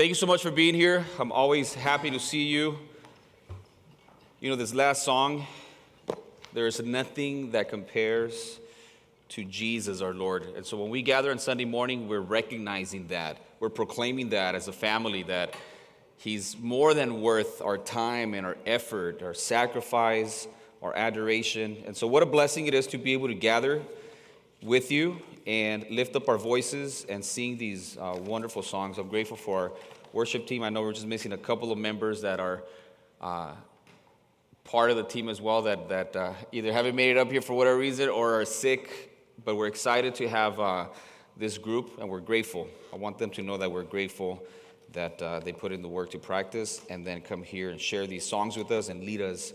Thank you so much for being here. I'm always happy to see you. You know, this last song, there is nothing that compares to Jesus our Lord. And so when we gather on Sunday morning, we're recognizing that. We're proclaiming that as a family that He's more than worth our time and our effort, our sacrifice, our adoration. And so, what a blessing it is to be able to gather with you and lift up our voices and sing these uh, wonderful songs. I'm grateful for our worship team. I know we're just missing a couple of members that are uh, part of the team as well that, that uh, either haven't made it up here for whatever reason or are sick, but we're excited to have uh, this group and we're grateful. I want them to know that we're grateful that uh, they put in the work to practice and then come here and share these songs with us and lead us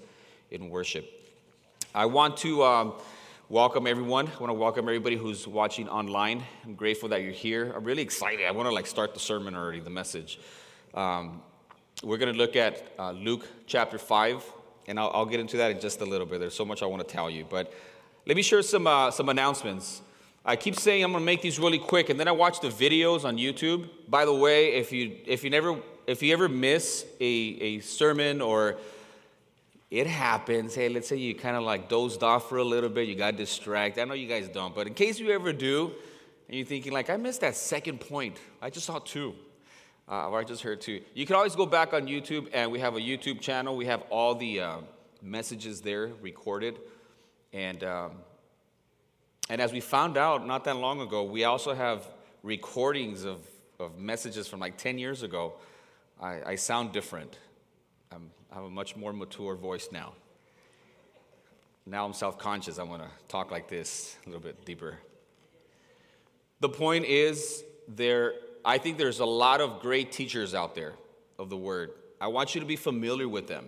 in worship. I want to. Um, welcome everyone. I want to welcome everybody who's watching online. I'm grateful that you're here. I'm really excited. I want to like start the sermon already, the message. Um, we're going to look at uh, Luke chapter 5, and I'll, I'll, get into that in just a little bit. There's so much I want to tell you. But let me share some, uh, some announcements. I keep saying I'm going to make these really quick, and then I watch the videos on YouTube. By the way, if you, if you, never, if you ever miss a, a sermon or it happens. Hey, let's say you kind of like dozed off for a little bit, you got distracted. I know you guys don't, but in case you ever do, and you're thinking, like, I missed that second point, I just saw two. Uh, or I just heard two. You can always go back on YouTube, and we have a YouTube channel. We have all the uh, messages there recorded. And, um, and as we found out not that long ago, we also have recordings of, of messages from like 10 years ago. I, I sound different. I'm, I have a much more mature voice now. Now I'm self conscious. I want to talk like this a little bit deeper. The point is, there, I think there's a lot of great teachers out there of the word. I want you to be familiar with them.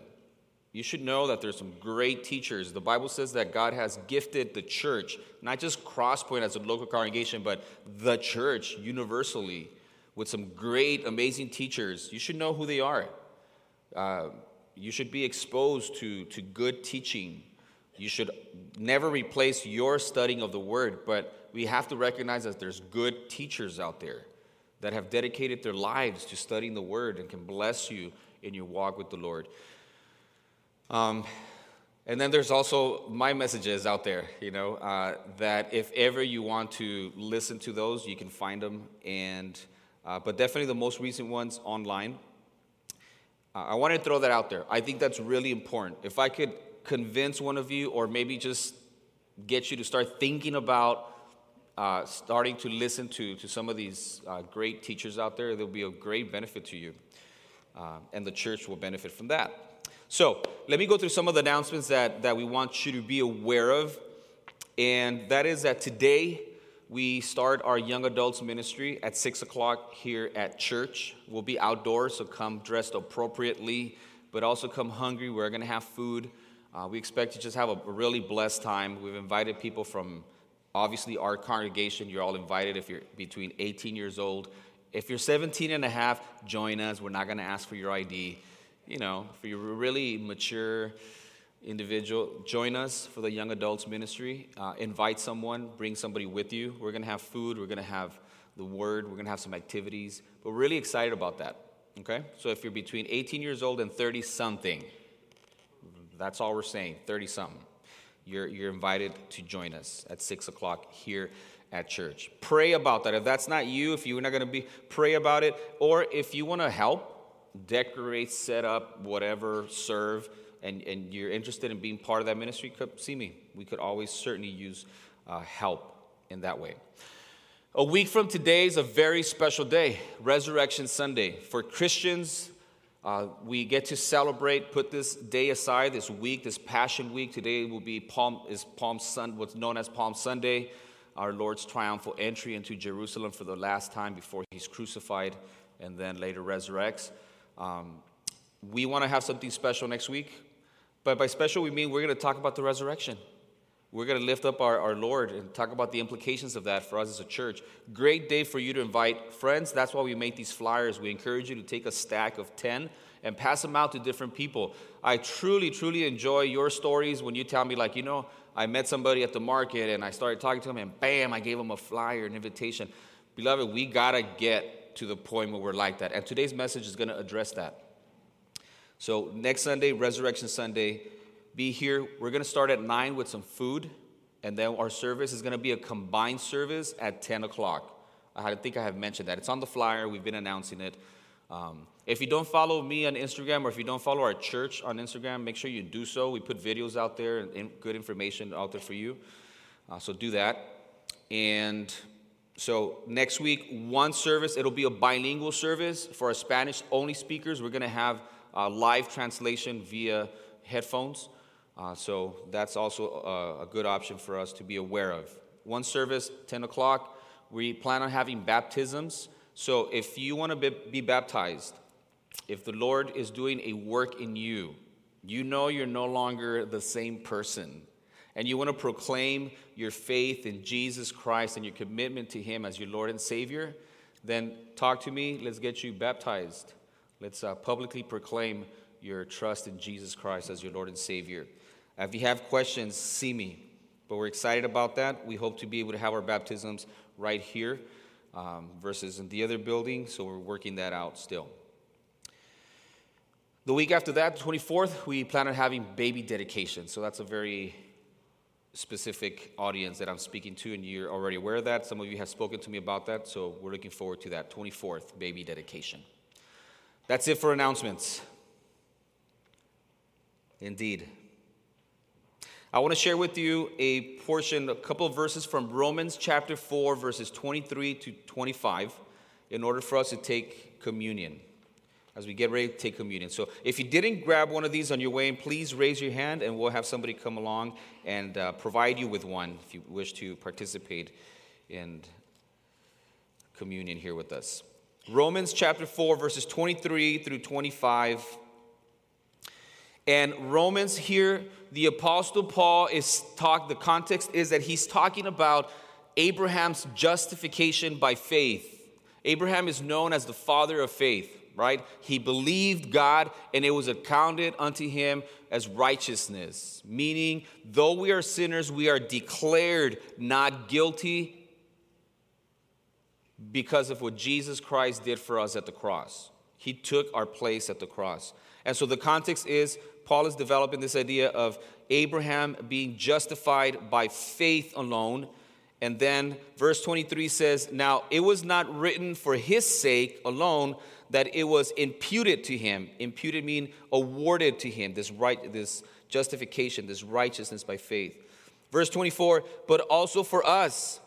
You should know that there's some great teachers. The Bible says that God has gifted the church, not just Crosspoint as a local congregation, but the church universally with some great, amazing teachers. You should know who they are. Uh, you should be exposed to, to good teaching. You should never replace your studying of the word, but we have to recognize that there's good teachers out there that have dedicated their lives to studying the word and can bless you in your walk with the Lord. Um, and then there's also my messages out there, you know, uh, that if ever you want to listen to those, you can find them. And uh, but definitely the most recent ones online. I want to throw that out there. I think that's really important. If I could convince one of you, or maybe just get you to start thinking about uh, starting to listen to, to some of these uh, great teachers out there, there'll be a great benefit to you. Uh, and the church will benefit from that. So, let me go through some of the announcements that, that we want you to be aware of. And that is that today, we start our young adults ministry at 6 o'clock here at church. We'll be outdoors, so come dressed appropriately, but also come hungry. We're going to have food. Uh, we expect to just have a, really blessed time. We've invited people from obviously our congregation. You're all invited if you're between 18 years old. If you're 17 and a half, join us. We're not going to ask for your ID. You know, for your really mature, individual, join us for the young adults ministry. Uh, invite someone, bring somebody with you. We're going to have food, we're going to have the word, we're going to have some activities. But we're really excited about that. Okay? So if you're between 18 years old and 30 something, that's all we're saying 30 something. You're, you're invited to join us at 6 o'clock here at church. Pray about that. If that's not you, if you're not going to be, pray about it. Or if you want to help, decorate, set up, whatever, serve and, and you're interested in being part of that ministry, see me. We could always certainly use uh, help in that way. A week from today is a very special day, Resurrection Sunday. For Christians, uh, we get to celebrate, put this day aside, this week, this Passion Week. Today will be Palm, is Palm Sun, what's known as Palm Sunday, our Lord's triumphal entry into Jerusalem for the last time before he's crucified and then later resurrects. Um, we want to have something special next week. But by special, we mean we're going to talk about the resurrection. We're going to lift up our, our Lord and talk about the implications of that for us as a church. Great day for you to invite friends. That's why we make these flyers. We encourage you to take a stack of 10 and pass them out to different people. I truly, truly enjoy your stories when you tell me, like, you know, I met somebody at the market and I started talking to them, and bam, I gave them a flyer, an invitation. Beloved, we got to get to the point where we're like that. And today's message is going to address that. So, next Sunday, Resurrection Sunday, be here. We're going to start at 9 with some food, and then our service is going to be a combined service at 10 o'clock. I think I have mentioned that. It's on the flyer, we've been announcing it. Um, if you don't follow me on Instagram or if you don't follow our church on Instagram, make sure you do so. We put videos out there and good information out there for you. Uh, so do that. And so next week, one service, it'll be a bilingual service for our Spanish only speakers. We're going to have uh, live translation via headphones. Uh, so that's also a, a good option for us to be aware of. One service, 10 o'clock. We plan on having baptisms. So if you want to be, be baptized, if the Lord is doing a work in you, you know you're no longer the same person, and you want to proclaim your faith in Jesus Christ and your commitment to Him as your Lord and Savior, then talk to me. Let's get you baptized. Let's uh, publicly proclaim your trust in Jesus Christ as your Lord and Savior. If you have questions, see me. But we're excited about that. We hope to be able to have our baptisms right here um, versus in the other building. So we're working that out still. The week after that, the 24th, we plan on having baby dedication. So that's a very specific audience that I'm speaking to, and you're already aware of that. Some of you have spoken to me about that, so we're looking forward to that 24th baby dedication. That's it for announcements. Indeed. I want to share with you a portion, a couple of verses from Romans chapter 4, verses 23 to 25, in order for us to take communion as we get ready to take communion. So if you didn't grab one of these on your way in, please raise your hand and we'll have somebody come along and uh, provide you with one if you wish to participate in communion here with us. Romans chapter 4, verses 23 through 25 and Romans here, the Apostle Paul is talk. The context is that he's talking about Abraham's justification by faith. Abraham is known as the father of faith, right? He believed God and it was accounted unto him as righteousness, meaning, though we are sinners, we are declared not guilty because of what Jesus Christ did for us at the cross. He took our place at the cross. And so the context is Paul is developing this idea of Abraham being justified by faith alone. And then verse 23 says, Now it was not written for his sake alone that it was imputed to him. Imputed mean awarded to him, this right, this justification, this righteousness by faith. Verse 24, but also for us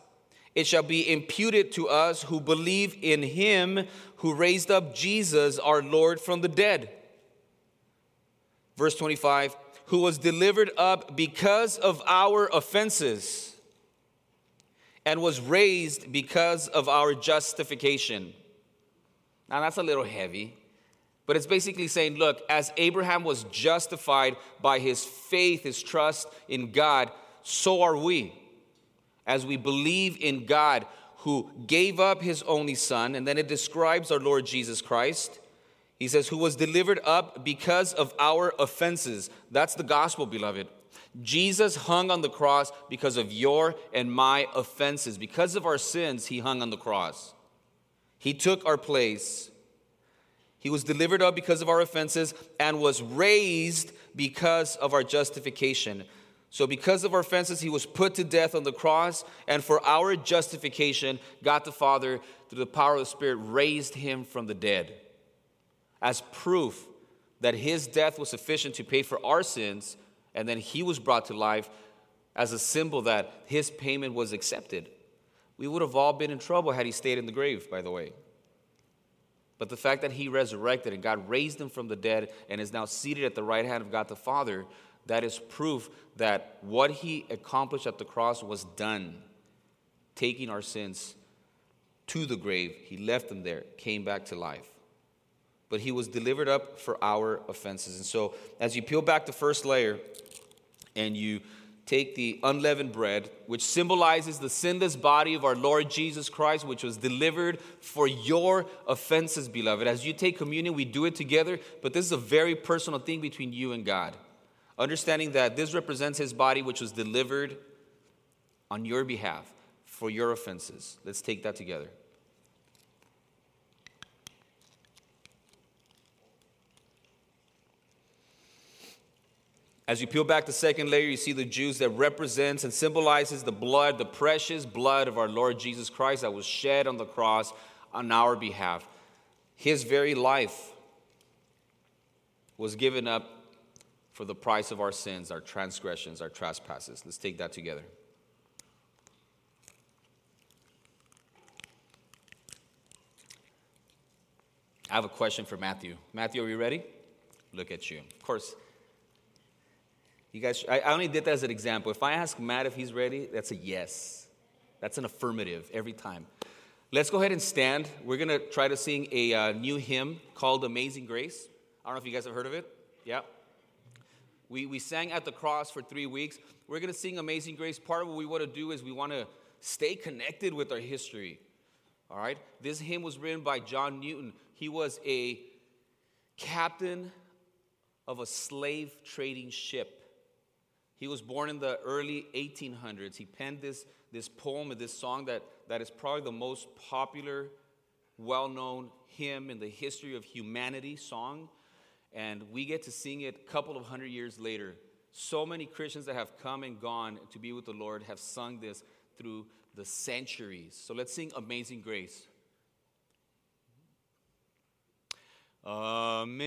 it shall be imputed to us who believe in him who raised up Jesus our Lord from the dead Verse 25, who was delivered up because of our offenses and was raised because of our justification. Now that's a little heavy, but it's basically saying, look, as Abraham was justified by his faith, his trust in God, so are we. As we believe in God who gave up his only son, and then it describes our Lord Jesus Christ he says, who was delivered up because of our offenses. That's the gospel, beloved. Jesus hung on the cross because of your and my offenses. Because of our sins, he hung on the cross. He took our place. He was delivered up because of our offenses and was raised because of our justification. So, because of our offenses, he was put to death on the cross, and for our justification, God the Father, through the power of the Spirit, raised him from the dead as proof that his death was sufficient to pay for our sins, and then he was brought to life as a symbol that his payment was accepted. We would have all been in trouble had he stayed in the grave, by the way. But the fact that he resurrected and God raised him from the dead and is now seated at the right hand of God the Father, that is proof that what he accomplished at the cross was done, taking our sins to the grave. He left them there, came back to life but he was delivered up for our offenses. And so, as you peel back the first layer and you take the unleavened bread, which symbolizes the sinless body of our Lord Jesus Christ, which was delivered for your offenses, beloved. As you take communion, we do it together, but this is a very personal thing between you and God understanding that this represents his body which was delivered on your behalf for your offenses. Let's take that together. As you peel back the second layer, you see the juice that represents and symbolizes the blood, the precious blood of our Lord Jesus Christ that was shed on the cross on our behalf. His very life was given up for the price of our sins, our transgressions, our trespasses. Let's take that together. I have a question for Matthew. Matthew, are you ready? Look at you. Of course, you guys, I only did that as an example. If I ask Matt if he's ready, that's a yes. That's an affirmative every time. Let's go ahead and stand. We're going to try to sing a uh, new hymn called Amazing Grace. I don't know if you guys have heard of it. Yeah. We, we sang at the cross for three weeks. We're going to sing Amazing Grace. Part of what we want to do is we want to stay connected with our history. All right? This hymn was written by John Newton. He was a captain of a slave trading ship. He was born in the early 1800s. He penned this, this poem and this song that, that is probably the most popular, well known hymn in the history of humanity song. And we get to sing it a couple of hundred years later. So many Christians that have come and gone to be with the Lord have sung this through the centuries. So let's sing Amazing Grace. Amazing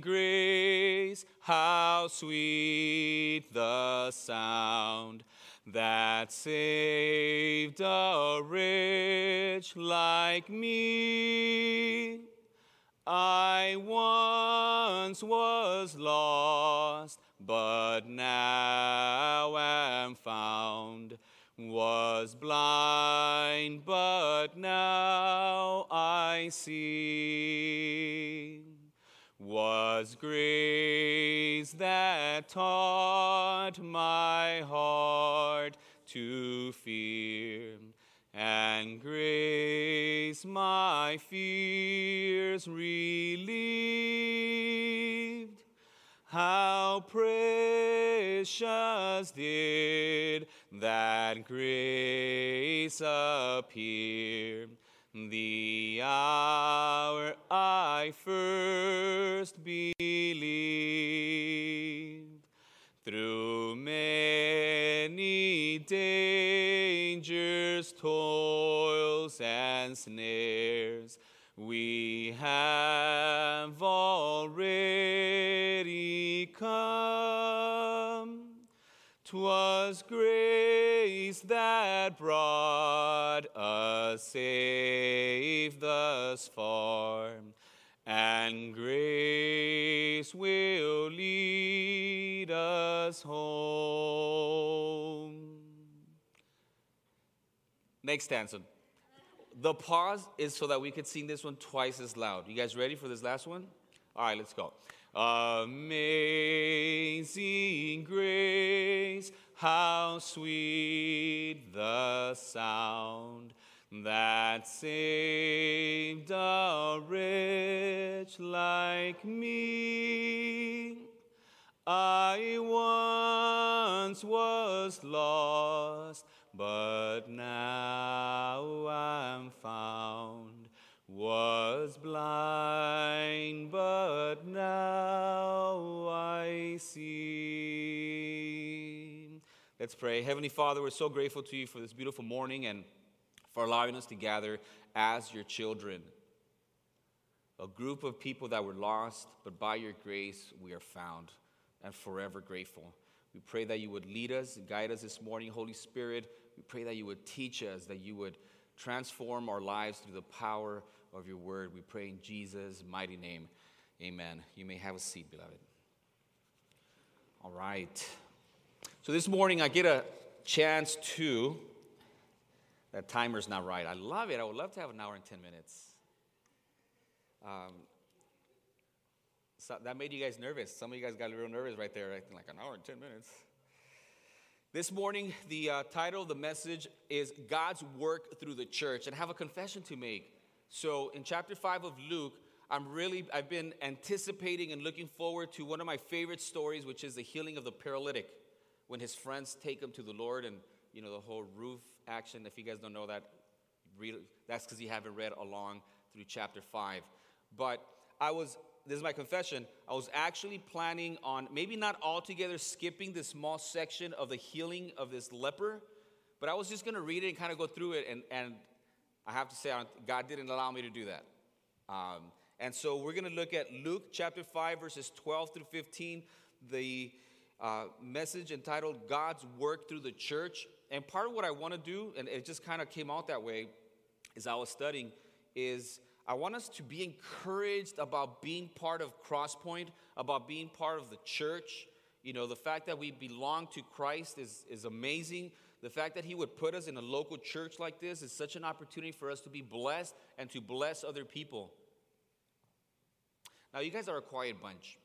grace, how sweet the sound that saved a wretch like me. I once was lost, but now am found was blind, but now I see. Was grace that taught my heart to fear, and grace my fears relieved. How precious did that grace appear the hour I first believed. Through many dangers, toils, and snares, we have already come. 'Twas grace that brought us safe thus far, and grace will lead us home. Next stanza. The pause is so that we could sing this one twice as loud. You guys ready for this last one? All right, let's go. Amazing grace, how sweet the sound that saved a wretch like me. I once was lost, but now I'm found was blind, but now I see. Let's pray. Heavenly Father, we're so grateful to you for this beautiful morning and for allowing us to gather as your children. A group of people that were lost, but by your grace we are found and forever grateful. We pray that you would lead us, guide us this morning, Holy Spirit. We pray that you would teach us, that you would transform our lives through the power of your word. We pray in Jesus' mighty name. Amen. You may have a seat, beloved. All right. So this morning I get a chance to. That timer's not right. I love it. I would love to have an hour and 10 minutes. Um, so that made you guys nervous. Some of you guys got real nervous right there, right? like an hour and 10 minutes. This morning, the uh, title of the message is God's Work Through the Church. And I have a confession to make. So in chapter 5 of Luke, I'm really, I've been anticipating and looking forward to one of my favorite stories, which is the healing of the paralytic when his friends take him to the Lord and, you know, the whole roof action. If you guys don't know that, read, that's because you haven't read along through chapter 5. But I was, this is my confession, I was actually planning on maybe not altogether skipping this small section of the healing of this leper, but I was just going to read it and kind of go through it. And, and I have to say, God didn't allow me to do that. Um, and so we're going to look at Luke chapter 5, verses 12 through 15, the uh, message entitled God's Work Through the Church. And part of what I want to do, and it just kind of came out that way as I was studying, is I want us to be encouraged about being part of Crosspoint, about being part of the church. You know, the fact that we belong to Christ is, is amazing. The fact that He would put us in a local church like this is such an opportunity for us to be blessed and to bless other people. Now, you guys are a quiet bunch.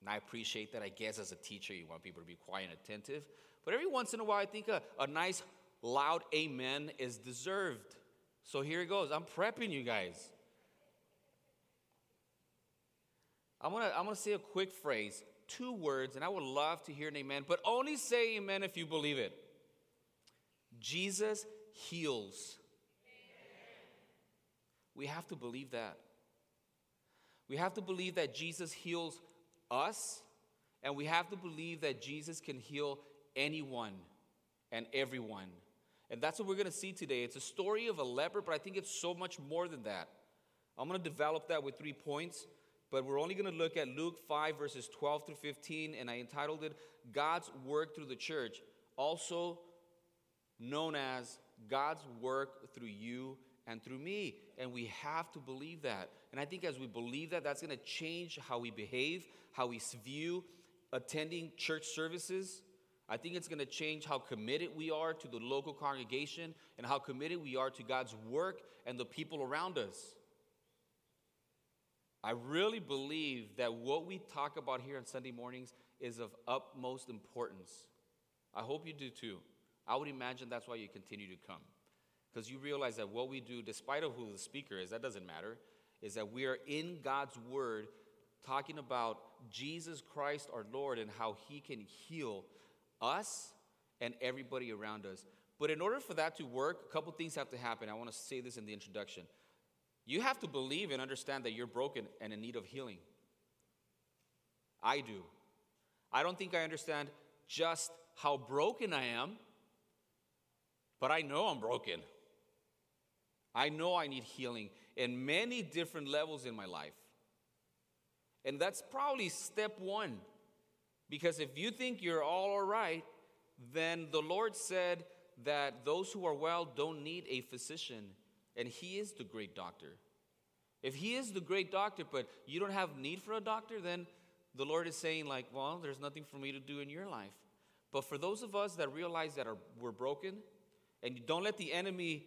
And I appreciate that. I guess as a teacher, you want people to be quiet and attentive. But every once in a while, I think a, a nice, loud amen is deserved. So here it goes. I'm prepping you guys. I'm gonna, I'm gonna say a quick phrase, two words, and I would love to hear an amen, but only say amen if you believe it. Jesus heals. Amen. We have to believe that. We have to believe that Jesus heals us, and we have to believe that Jesus can heal anyone and everyone. And that's what we're going to see today. It's a story of a leper, but I think it's so much more than that. I'm going to develop that with three points, but we're only going to look at Luke 5, verses 12 through 15, and I entitled it God's Work Through the Church, also known as God's Work Through You and through me. And we have to believe that. And I think as we believe that, that's going to change how we behave, how we view attending church services. I think it's going to change how committed we are to the local congregation and how committed we are to God's work and the people around us. I really believe that what we talk about here on Sunday mornings is of utmost importance. I hope you do too. I would imagine that's why you continue to come because you realize that what we do, despite of who the speaker is, that doesn't matter, is that we are in God's word talking about Jesus Christ our Lord and how he can heal us and everybody around us. But in order for that to work, a couple things have to happen. I want to say this in the introduction. You have to believe and understand that you're broken and in need of healing. I do. I don't think I understand just how broken I am, but I know I'm broken. I know I need healing in many different levels in my life. And that's probably step one. Because if you think you're all all right, then the Lord said that those who are well don't need a physician, and He is the great doctor. If He is the great doctor, but you don't have need for a doctor, then the Lord is saying, like, well, there's nothing for me to do in your life. But for those of us that realize that are, we're broken, and you don't let the enemy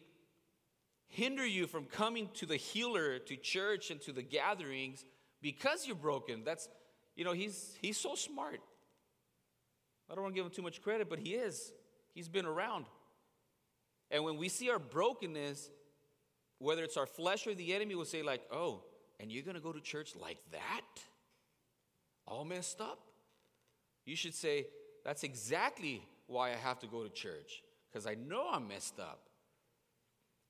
hinder you from coming to the healer, to church, and to the gatherings because you're broken. That's, you know, he's, he's so smart. I don't want to give him too much credit, but he is. He's been around. And when we see our brokenness, whether it's our flesh or the enemy will say, like, oh, and you're going to go to church like that? All messed up? You should say, that's exactly why I have to go to church, because I know I'm messed up.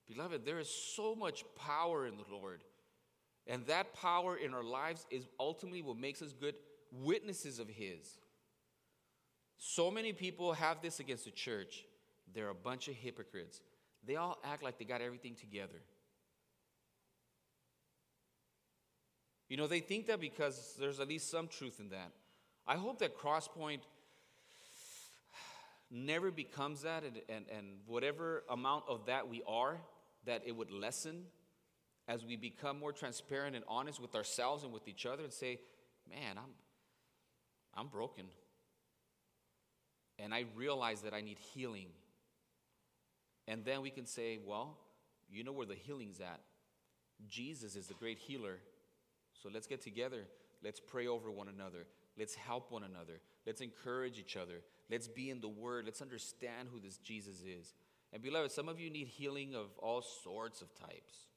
Beloved, there is so much power in the Lord. And that power in our lives is ultimately what makes us good witnesses of His. So many people have this against the church. They're a bunch of hypocrites. They all act like they got everything together. You know, they think that because there's at least some truth in that. I hope that Crosspoint never becomes that, and, and, and whatever amount of that we are, that it would lessen as we become more transparent and honest with ourselves and with each other and say, man, I'm, I'm broken. And I realize that I need healing. And then we can say, well, you know where the healing's at. Jesus is the great healer. So let's get together. Let's pray over one another. Let's help one another. Let's encourage each other. Let's be in the Word. Let's understand who this Jesus is. And beloved, some of you need healing of all sorts of types.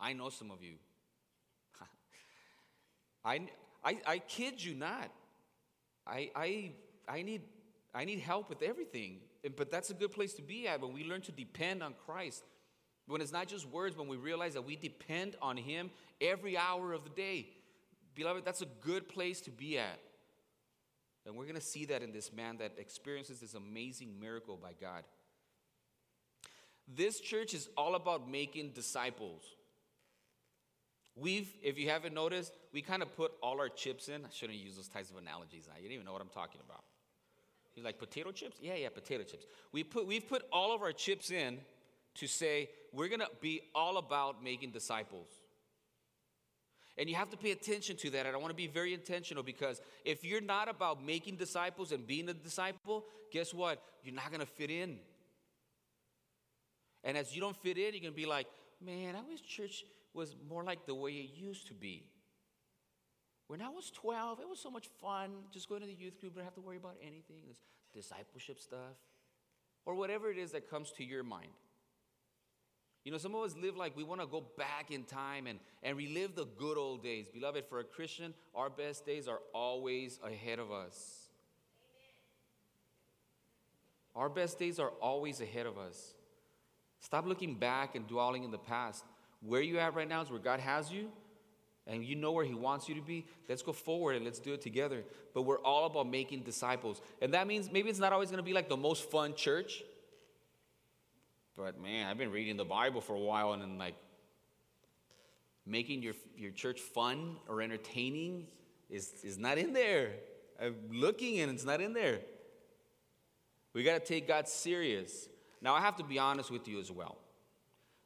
I know some of you. I, I, I kid you not. I, I, I, need, I need help with everything. But that's a good place to be at when we learn to depend on Christ. When it's not just words, when we realize that we depend on Him every hour of the day. Beloved, that's a good place to be at. And we're going to see that in this man that experiences this amazing miracle by God. This church is all about making disciples. We've, if you haven't noticed, we kind of put all our chips in. I shouldn't use those types of analogies. You didn't even know what I'm talking about. Like potato chips? Yeah, yeah, potato chips. We put, we've put all of our chips in to say we're going to be all about making disciples. And you have to pay attention to that. And I want to be very intentional because if you're not about making disciples and being a disciple, guess what? You're not going to fit in. And as you don't fit in, you're going to be like, man, I wish church was more like the way it used to be. When I was 12, it was so much fun just going to the youth group, don't have to worry about anything, this discipleship stuff, or whatever it is that comes to your mind. You know, some of us live like we want to go back in time and, and relive the good old days. Beloved, for a Christian, our best days are always ahead of us. Our best days are always ahead of us. Stop looking back and dwelling in the past. Where you at right now is where God has you, and you know where He wants you to be. Let's go forward and let's do it together. But we're all about making disciples. And that means maybe it's not always going to be like the most fun church. But man, I've been reading the Bible for a while and then like making your, your church fun or entertaining is, is not in there. I'm looking and it's not in there. We got to take God serious. Now, I have to be honest with you as well.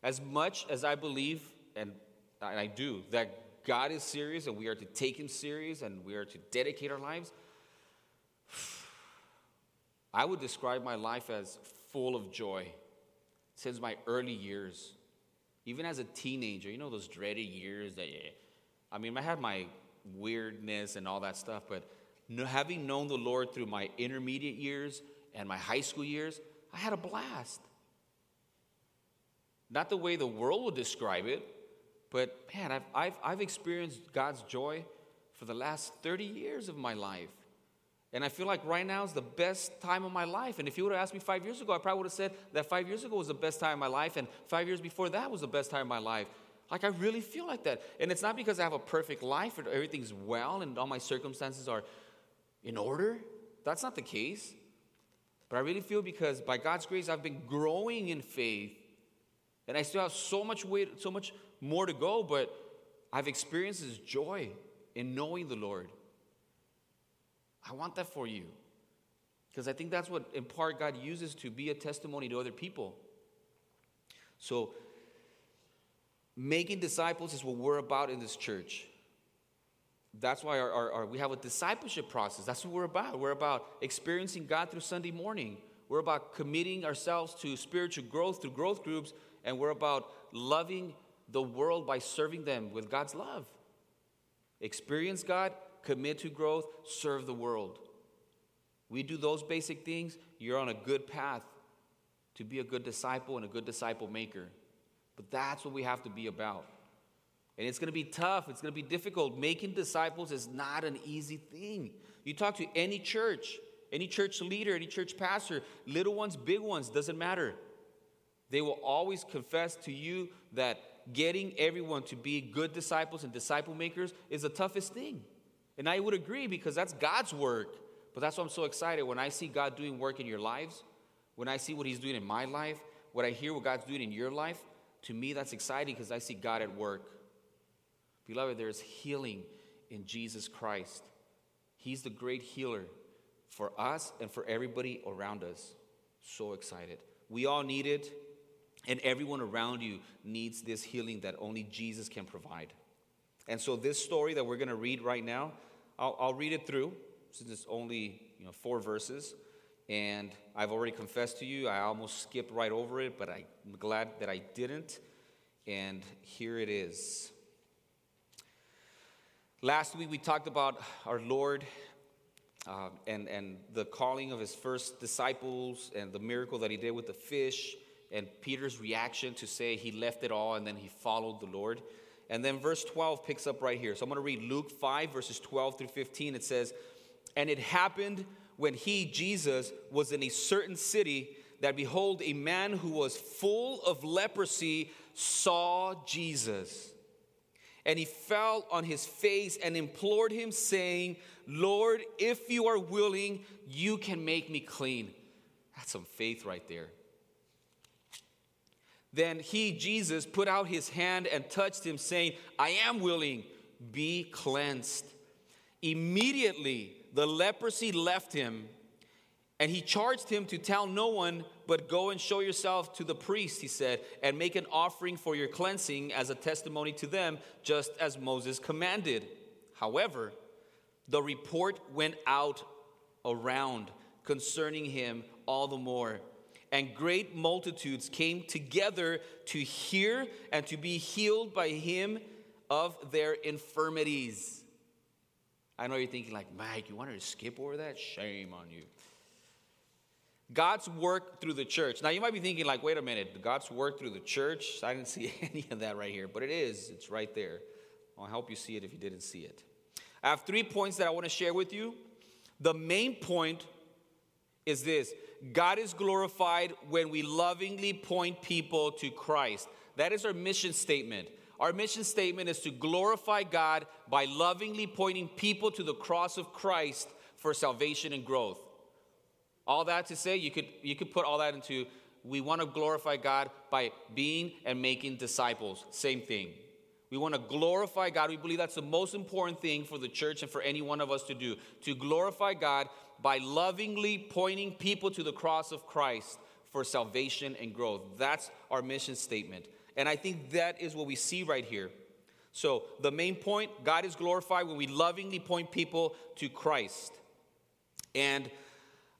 As much as I believe, and I do, that God is serious and we are to take Him serious and we are to dedicate our lives, I would describe my life as full of joy since my early years, even as a teenager, you know, those dreaded years that, I mean, I had my weirdness and all that stuff, but having known the Lord through my intermediate years and my high school years, I had a blast. Not the way the world would describe it, but man, I've, I've, I've experienced God's joy for the last 30 years of my life. And I feel like right now is the best time of my life. And if you would have asked me five years ago, I probably would have said that five years ago was the best time of my life, and five years before that was the best time of my life. Like, I really feel like that. And it's not because I have a perfect life or everything's well and all my circumstances are in order. That's not the case. But I really feel because by God's grace, I've been growing in faith. And I still have so much way, so much more to go, but I've experienced this joy in knowing the Lord. I want that for you. Because I think that's what, in part, God uses to be a testimony to other people. So, making disciples is what we're about in this church. That's why our, our, our, we have a discipleship process. That's what we're about. We're about experiencing God through Sunday morning. We're about committing ourselves to spiritual growth through growth groups, and we're about loving the world by serving them with God's love. Experience God, commit to growth, serve the world. We do those basic things, you're on a good path to be a good disciple and a good disciple maker. But that's what we have to be about. And it's going to be tough, it's going to be difficult. Making disciples is not an easy thing. You talk to any church, any church leader, any church pastor, little ones, big ones, doesn't matter. They will always confess to you that getting everyone to be good disciples and disciple makers is the toughest thing. And I would agree because that's God's work. But that's why I'm so excited when I see God doing work in your lives, when I see what He's doing in my life, when I hear what God's doing in your life, to me that's exciting because I see God at work. Beloved, there is healing in Jesus Christ. He's the great healer for us and for everybody around us. So excited. We all need it, and everyone around you needs this healing that only Jesus can provide. And so, this story that we're going to read right now, I'll, I'll, read it through since it's only you know, four verses. And I've already confessed to you, I almost skipped right over it, but I'm glad that I didn't. And here it is. Last week we talked about our Lord uh, and, and the calling of his first disciples and the miracle that he did with the fish and Peter's reaction to say he left it all and then he followed the Lord. And then verse 12 picks up right here. So I'm going to read Luke 5, verses 12 through 15. It says, And it happened when he, Jesus, was in a certain city that behold, a man who was full of leprosy saw Jesus. And he fell on his face and implored him, saying, Lord, if you are willing, you can make me clean. That's some faith right there. Then he, Jesus, put out his hand and touched him, saying, I am willing, be cleansed. Immediately the leprosy left him, and he charged him to tell no one, but go and show yourself to the priest, he said, and make an offering for your cleansing as a testimony to them, just as Moses commanded. However, the report went out around concerning him all the more and great multitudes came together to hear and to be healed by him of their infirmities. I know you're thinking, like, Mike, you wanted to skip over that? Shame on you. God's work through the church. Now, you might be thinking, like, wait a minute, God's work through the church? I didn't see any of that right here, but it is. It's right there. I'll help you see it if you didn't see it. I have three points that I want to share with you. The main point is this God is glorified when we lovingly point people to Christ. That is our mission statement. Our mission statement is to glorify God by lovingly pointing people to the cross of Christ for salvation and growth. All that to say, you could, you could put all that into we want to glorify God by being and making disciples. Same thing. We want to glorify God. We believe that's the most important thing for the church and for any one of us to do to glorify God by lovingly pointing people to the cross of Christ for salvation and growth. That's our mission statement. And I think that is what we see right here. So, the main point God is glorified when we lovingly point people to Christ. And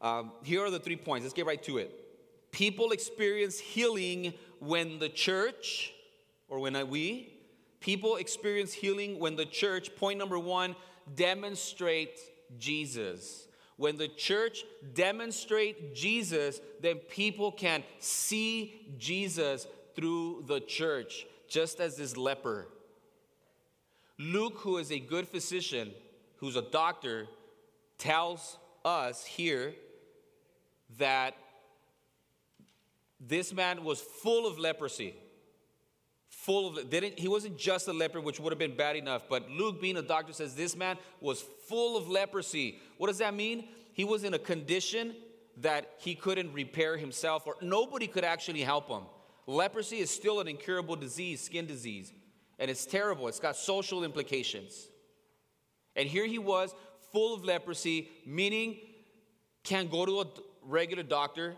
um, here are the three points. Let's get right to it. People experience healing when the church, or when we, People experience healing when the church, point number one, demonstrate Jesus. When the church demonstrate Jesus, then people can see Jesus through the church, just as this leper. Luke, who is a good physician, who's a doctor, tells us here that this man was full of leprosy full of didn't he wasn't just a leper which would have been bad enough but luke being a doctor says this man was full of leprosy. What does that mean? He was in a condition that he couldn't repair himself or nobody could actually help him. Leprosy is still an incurable disease skin disease and it's terrible. It's got social implications. And here he was full of leprosy meaning can't go to a regular doctor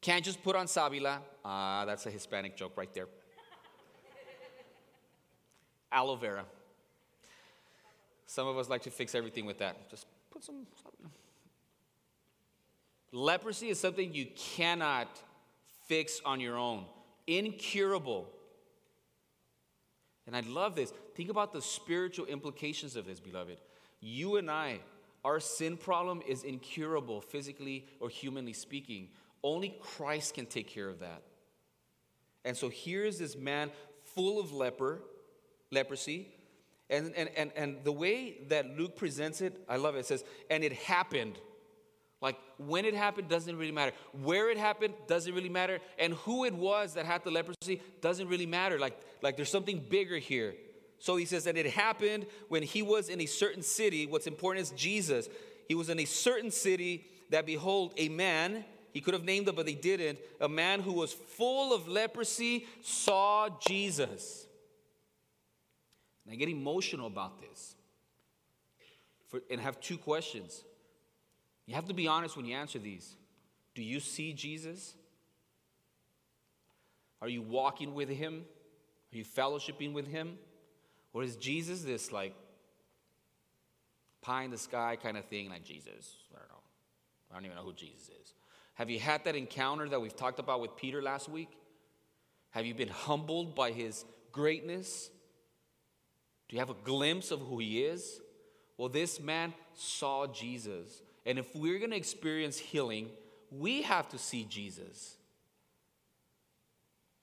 can't just put on savila. Ah that's a hispanic joke right there aloe vera. Some of us like to fix everything with that. Just put some. Leprosy is something you cannot fix on your own, incurable. And I love this. Think about the spiritual implications of this, beloved. You and I, our sin problem is incurable, physically or humanly speaking. Only Christ can take care of that. And so here's this man full of leper leprosy. And, and, and, and the way that Luke presents it, I love it. It says, and it happened. Like when it happened doesn't really matter. Where it happened doesn't really matter. And who it was that had the leprosy doesn't really matter. Like, like there's something bigger here. So he says that it happened when he was in a certain city. What's important is Jesus. He was in a certain city that, behold, a man, he could have named it, but they didn't, a man who was full of leprosy saw Jesus. And I get emotional about this. For, and have two questions. You have to be honest when you answer these. Do you see Jesus? Are you walking with him? Are you fellowshipping with him? Or is Jesus this like pie in the sky kind of thing, like Jesus? I don't know. I don't even know who Jesus is. Have you had that encounter that we've talked about with Peter last week? Have you been humbled by his greatness? Do you have a glimpse of who he is? Well, this man saw Jesus. And if we're going to experience healing, we have to see Jesus.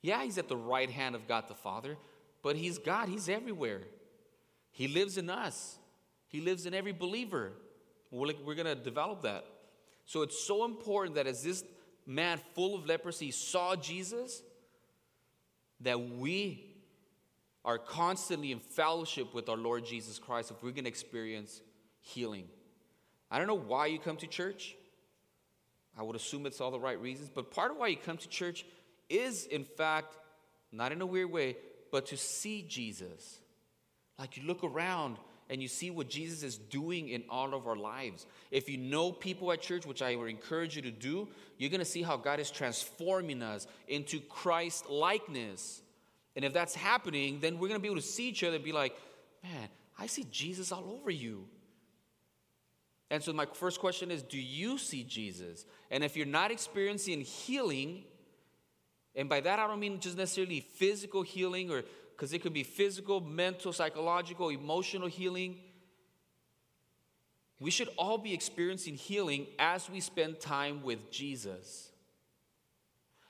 Yeah, he's at the right hand of God the Father, but he's God, he's everywhere. He lives in us, he lives in every believer. We're, we're going to develop that. So it's so important that as this man full of leprosy saw Jesus, that we are constantly in fellowship with our Lord Jesus Christ if we're going to experience healing. I don't know why you come to church. I would assume it's all the right reasons, but part of why you come to church is, in fact, not in a weird way, but to see Jesus. Like you look around and you see what Jesus is doing in all of our lives. If you know people at church, which I would encourage you to do, you're going to see how God is transforming us into Christ likeness. And if that's happening, then we're going to be able to see each other and be like, man, I see Jesus all over you. And so, my first question is Do you see Jesus? And if you're not experiencing healing, and by that I don't mean just necessarily physical healing, or because it could be physical, mental, psychological, emotional healing. We should all be experiencing healing as we spend time with Jesus.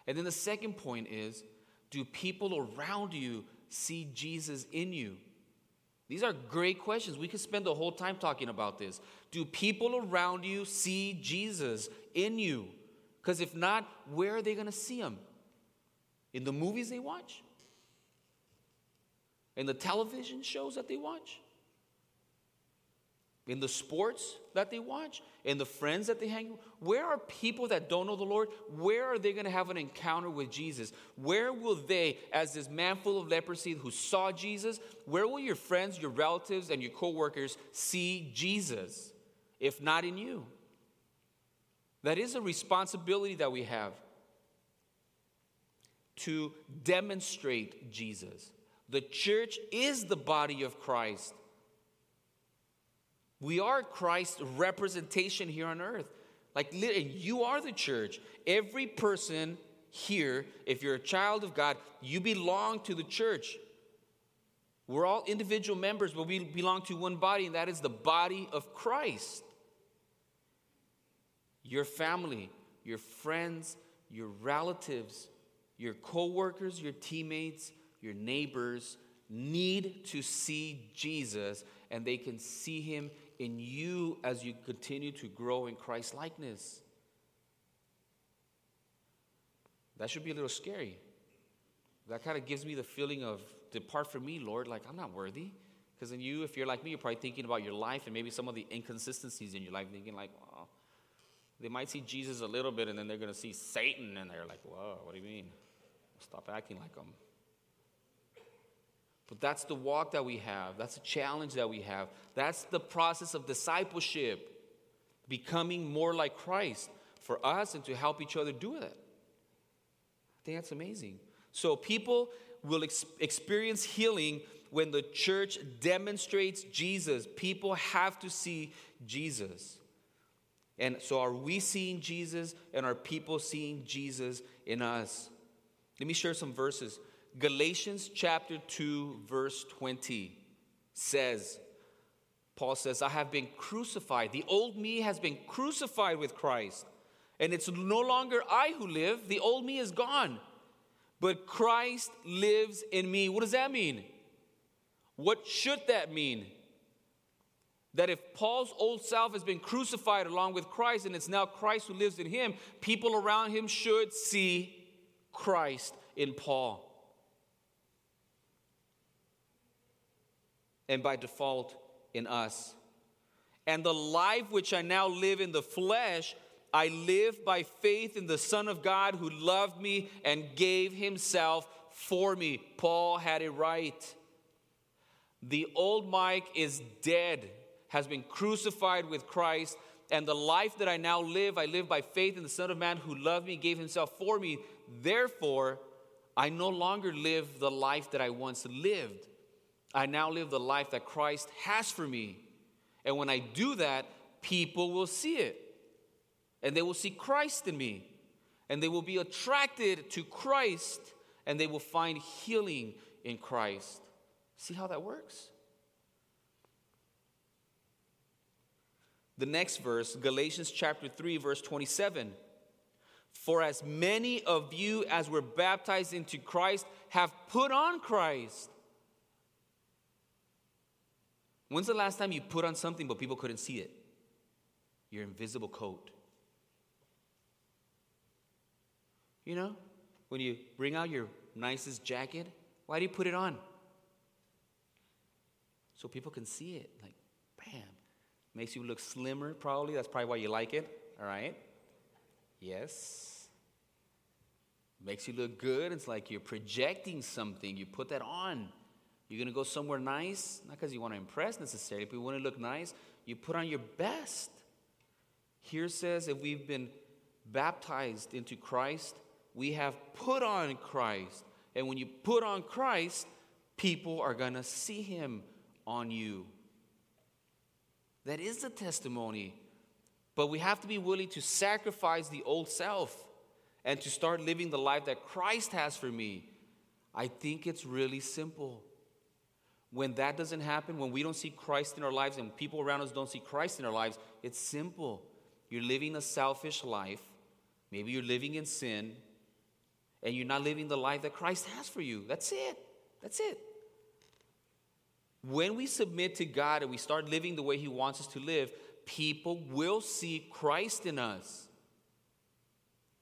And then the second point is do people around you see Jesus in you? These are great questions. We could spend the whole time talking about this. Do people around you see Jesus in you? Because if not, where are they going to see him? In the movies they watch? In the television shows that they watch? In the sports that they watch, in the friends that they hang with? Where are people that don't know the Lord? Where are they going to have an encounter with Jesus? Where will they, as this man full of leprosy who saw Jesus, where will your friends, your relatives, and your coworkers see Jesus, if not in you? That is a responsibility that we have to demonstrate Jesus. The church is the body of Christ. We are Christ's representation here on earth. Like, you are the church. Every person here, if you're a child of God, you belong to the church. We're all individual members, but we belong to one body, and that is the body of Christ. Your family, your friends, your relatives, your co workers, your teammates, your neighbors need to see Jesus, and they can see him in you as you continue to grow in Christ likeness. That should be a little scary. That kind of gives me the feeling of, depart from me, Lord, like I'm not worthy. Because in you, if you're like me, you're probably thinking about your life and maybe some of the inconsistencies in your life, thinking like, well, they might see Jesus a little bit and then they're going to see Satan and they're like, whoa, what do you mean? Stop acting like him. But that's the walk that we have. That's the challenge that we have. That's the process of discipleship, becoming more like Christ for us and to help each other do that. I think that's amazing. So people will ex- experience healing when the church demonstrates Jesus. People have to see Jesus. And so, are we seeing Jesus and are people seeing Jesus in us? Let me share some verses. Galatians chapter 2, verse 20 says, Paul says, I have been crucified. The old me has been crucified with Christ. And it's no longer I who live, the old me is gone. But Christ lives in me. What does that mean? What should that mean? That if Paul's old self has been crucified along with Christ and it's now Christ who lives in him, people around him should see Christ in Paul. And by default in us. And the life which I now live in the flesh, I live by faith in the Son of God who loved me and gave himself for me. Paul had it right. The old Mike is dead, has been crucified with Christ, and the life that I now live, I live by faith in the Son of Man who loved me, gave himself for me. Therefore, I no longer live the life that I once lived. I now live the life that Christ has for me. And when I do that, people will see it. And they will see Christ in me. And they will be attracted to Christ. And they will find healing in Christ. See how that works? The next verse, Galatians chapter 3, verse 27. For as many of you as were baptized into Christ have put on Christ. When's the last time you put on something but people couldn't see it? Your invisible coat. You know, when you bring out your nicest jacket, why do you put it on? So people can see it. Like, bam. Makes you look slimmer, probably. That's probably why you like it. All right? Yes. Makes you look good. It's like you're projecting something. You put that on. You're going to go somewhere nice, not because you want to impress necessarily, but you want to look nice. You put on your best. Here says if we've been baptized into Christ, we have put on Christ. And when you put on Christ, people are going to see him on you. That is the testimony. But we have to be willing to sacrifice the old self and to start living the life that Christ has for me. I think it's really simple. When that doesn't happen, when we don't see Christ in our lives and people around us don't see Christ in our lives, it's simple. You're living a selfish life. Maybe you're living in sin and you're not living the life that Christ has for you. That's it. That's it. When we submit to God and we start living the way He wants us to live, people will see Christ in us.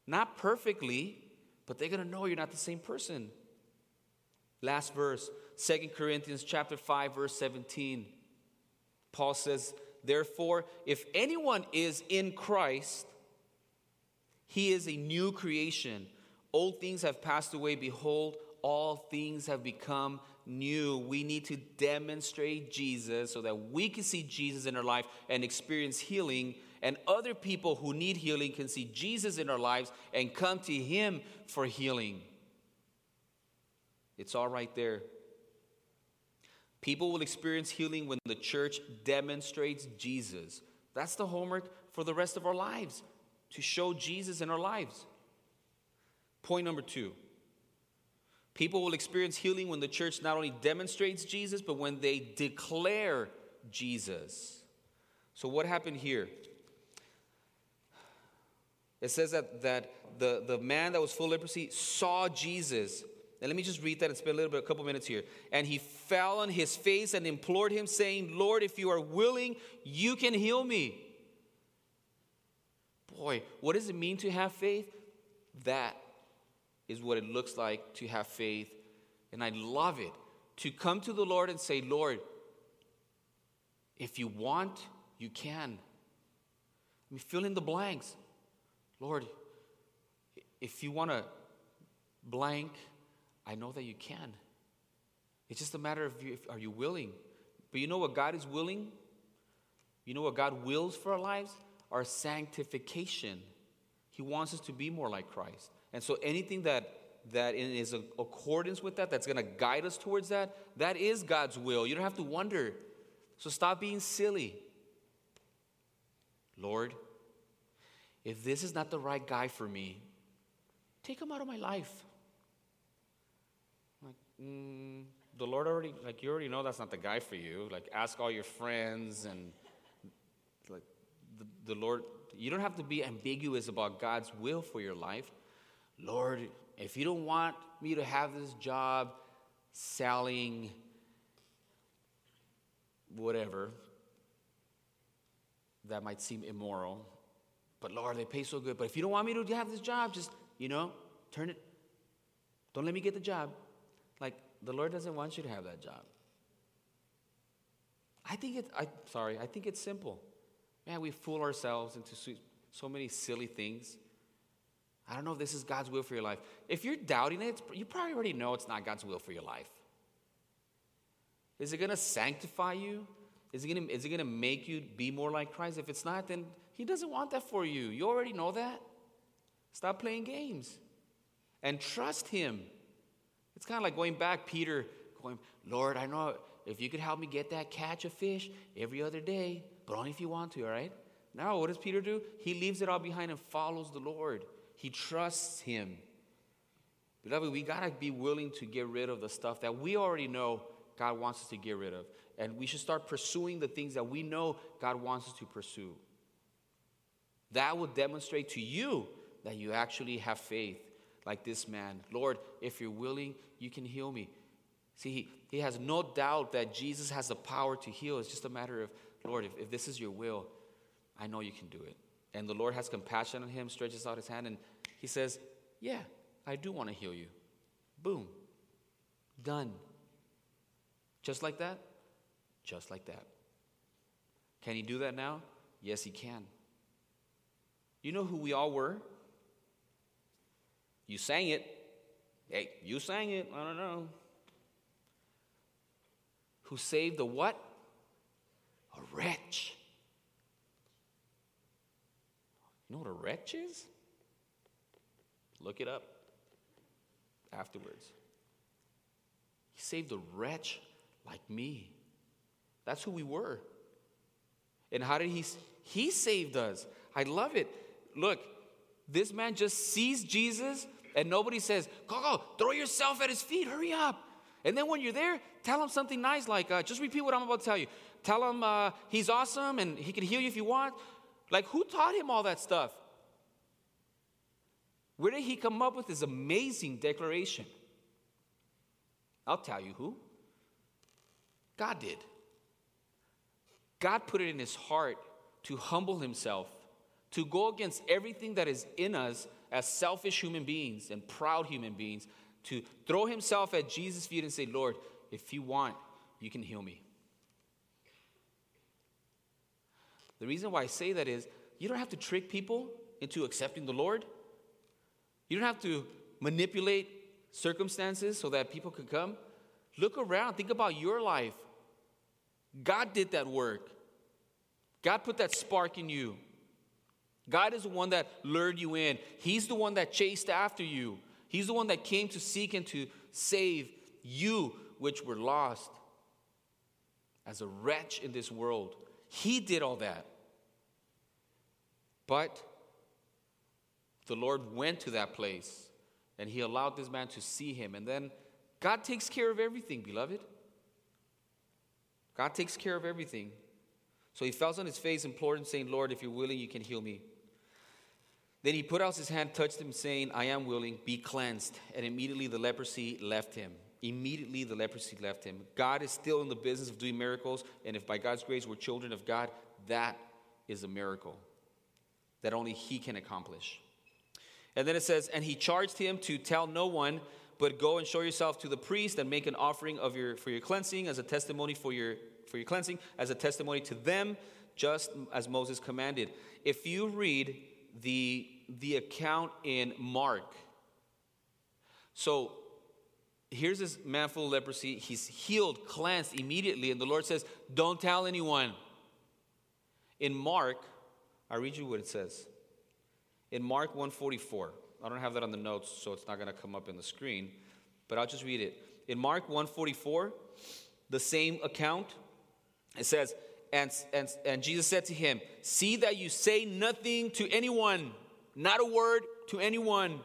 Not perfectly, but they're going to know you're not the same person. Last verse, Second Corinthians chapter 5 verse 17. Paul says, "Therefore, if anyone is in Christ, he is a new creation. Old things have passed away, behold, all things have become new. We need to demonstrate Jesus so that we can see Jesus in our life and experience healing, and other people who need healing can see Jesus in our lives and come to Him for healing. It's all right there. People will experience healing when the church demonstrates Jesus. That's the homework for the rest of our lives to show Jesus in our lives. Point number two People will experience healing when the church not only demonstrates Jesus, but when they declare Jesus. So, what happened here? It says that, that the, the man that was full of leprosy saw Jesus. And let me just read that and spend a little bit, a couple minutes here. And he fell on his face and implored him, saying, Lord, if you are willing, you can heal me. Boy, what does it mean to have faith? That is what it looks like to have faith. And I love it to come to the Lord and say, Lord, if you want, you can. I mean, fill in the blanks. Lord, if you want to blank, I know that you can. It's just a matter of you, are you willing? But you know what God is willing? You know what God wills for our lives? Our sanctification. He wants us to be more like Christ. And so anything that that is in accordance with that, that's going to guide us towards that, that is God's will. You don't have to wonder. So stop being silly. Lord, if this is not the right guy for me, take him out of my life. Mm, the Lord already, like, you already know that's not the guy for you. Like, ask all your friends and, like, the, the Lord, you don't have to be ambiguous about God's will for your life. Lord, if you don't want me to have this job selling whatever, that might seem immoral. But Lord, they pay so good. But if you don't want me to have this job, just, you know, turn it. Don't let me get the job. The Lord doesn't want you to have that job. I think it's, I, sorry, I think it's simple. Man, we fool ourselves into so many silly things. I don't know if this is God's will for your life. If you're doubting it, you probably already know it's not God's will for your life. Is it going to sanctify you? Is it going to make you be more like Christ? If it's not, then He doesn't want that for you. You already know that. Stop playing games and trust Him. It's kind of like going back, Peter going, Lord, I know if you could help me get that catch of fish every other day, but only if you want to, all right? Now, what does Peter do? He leaves it all behind and follows the Lord. He trusts Him. Beloved, we got to be willing to get rid of the stuff that we already know God wants us to get rid of. And we should start pursuing the things that we know God wants us to pursue. That will demonstrate to you that you actually have faith, like this man. Lord, if you're willing, you can heal me. See, he, he has no doubt that Jesus has the power to heal. It's just a matter of, Lord, if, if this is your will, I know you can do it. And the Lord has compassion on him, stretches out his hand, and he says, Yeah, I do want to heal you. Boom. Done. Just like that? Just like that. Can he do that now? Yes, he can. You know who we all were? You sang it. Hey, you sang it. I don't know. Who saved the what? A wretch. You know what a wretch is? Look it up afterwards. He saved a wretch like me. That's who we were. And how did he? He saved us. I love it. Look, this man just sees Jesus, and nobody says, "Go, go, throw yourself at his feet. Hurry up." And then when you're there, tell him something nice, like, uh, "Just repeat what I'm about to tell you." Tell him uh, he's awesome and he can heal you if you want. Like, who taught him all that stuff? Where did he come up with this amazing declaration? I'll tell you who. God did. God put it in his heart to humble himself, to go against everything that is in us as selfish human beings and proud human beings, to throw himself at Jesus' feet and say, Lord, if you want, you can heal me. The reason why I say that is you don't have to trick people into accepting the Lord. You don't have to manipulate circumstances so that people could come. Look around, think about your life. God did that work. God put that spark in you. God is the one that lured you in. He's the one that chased after you. He's the one that came to seek and to save you, which were lost as a wretch in this world. He did all that. But the Lord went to that place and he allowed this man to see him. And then God takes care of everything, beloved. God takes care of everything. So he fell on his face, implored him, saying, Lord, if you're willing, you can heal me. Then he put out his hand, touched him, saying, I am willing, be cleansed. And immediately the leprosy left him. Immediately the leprosy left him. God is still in the business of doing miracles, and if by God's grace we're children of God, that is a miracle that only he can accomplish. And then it says, And he charged him to tell no one but go and show yourself to the priest and make an offering of your, for your cleansing as a testimony for your, for your cleansing, as a testimony to them, just as Moses commanded. If you read the, the account in Mark, so here's this man full of leprosy. He's healed, cleansed immediately, and the Lord says, Don't tell anyone. In Mark, I'll read you what it says. In Mark 144, I don't have that on the notes, so it's not going to come up in the screen, but I'll just read it. In Mark 144, the same account, it says, and, and, and Jesus said to him, See that you say nothing to anyone, not a word to anyone,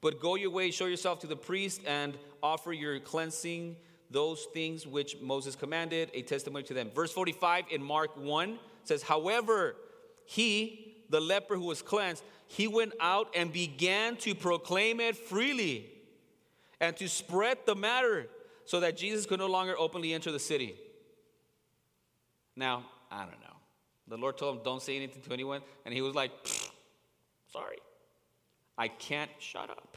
but go your way, show yourself to the priest, and offer your cleansing, those things which Moses commanded, a testimony to them. Verse 45 in Mark 1 says, However, he, the leper who was cleansed, he went out and began to proclaim it freely and to spread the matter so that Jesus could no longer openly enter the city. Now, I don't know. The Lord told him, Don't say anything to anyone. And he was like, Sorry. I can't shut up.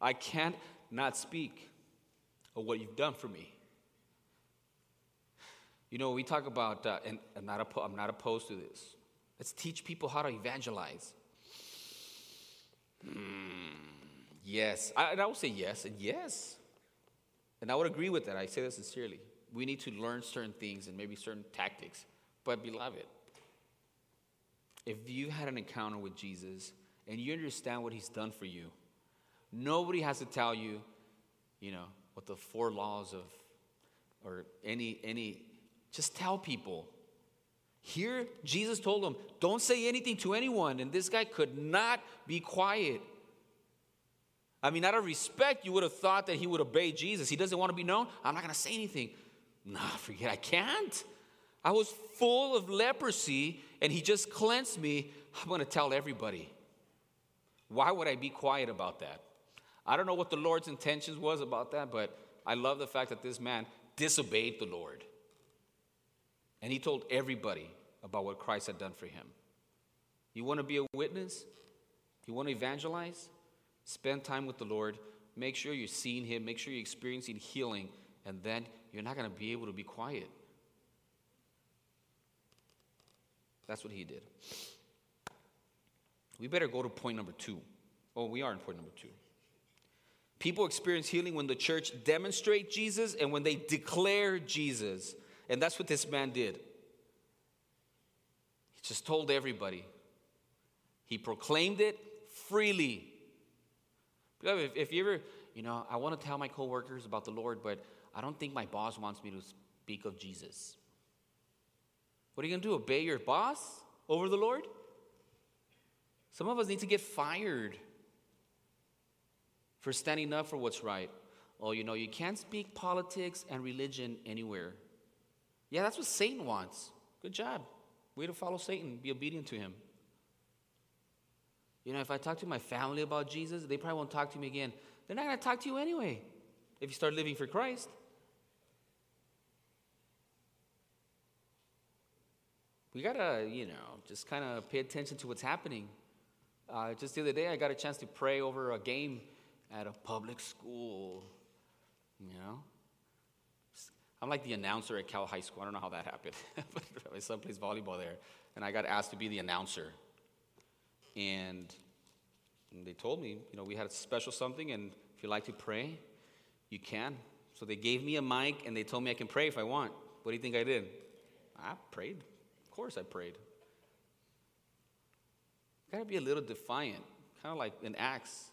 I can't not speak of what you've done for me. You know, we talk about, uh, and I'm not, I'm not opposed to this. Let's teach people how to evangelize. Mm, yes. I, and I would say yes and yes. And I would agree with that. I say that sincerely. We need to learn certain things and maybe certain tactics. But, beloved, if you had an encounter with Jesus and you understand what he's done for you, nobody has to tell you, you know, what the four laws of, or any, any, just tell people. Here, Jesus told him, Don't say anything to anyone. And this guy could not be quiet. I mean, out of respect, you would have thought that he would obey Jesus. He doesn't want to be known. I'm not going to say anything. Nah, forget, I can't. I was full of leprosy and he just cleansed me. I'm going to tell everybody. Why would I be quiet about that? I don't know what the Lord's intentions was about that, but I love the fact that this man disobeyed the Lord. And he told everybody about what Christ had done for him. You want to be a witness? You want to evangelize? Spend time with the Lord. Make sure you're seeing Him. Make sure you're experiencing healing. And then you're not going to be able to be quiet. That's what He did. We better go to point number two. Oh, we are in point number two. People experience healing when the church demonstrate Jesus and when they declare Jesus. And that's what this man did. He just told everybody. He proclaimed it freely. If, you ever, you know, I want to tell my coworkers about the Lord, but I don't think my boss wants me to speak of Jesus. What are you going to do? Obey your boss over the Lord? Some of us need to get fired for standing up for what's right. Oh, you know, you can't speak politics and religion anywhere. Yeah, that's what Satan wants. Good job. Way to follow Satan, be obedient to him. You know, if I talk to my family about Jesus, they probably won't talk to me again. They're not going to talk to you anyway if you start living for Christ. We got to, you know, just kind of pay attention to what's happening. Uh, just the other day, I got a chance to pray over a game at a public school. You know? I'm like the announcer at Cal High School. I don't know how that happened. but my son plays volleyball there. And I got asked to be the announcer. And, and they told me, you know, we had a special something, and if you'd like to pray, you can. So they gave me a mic and they told me I can pray if I want. What do you think I did? I prayed. Of course I prayed. Gotta be a little defiant, kind of like in Acts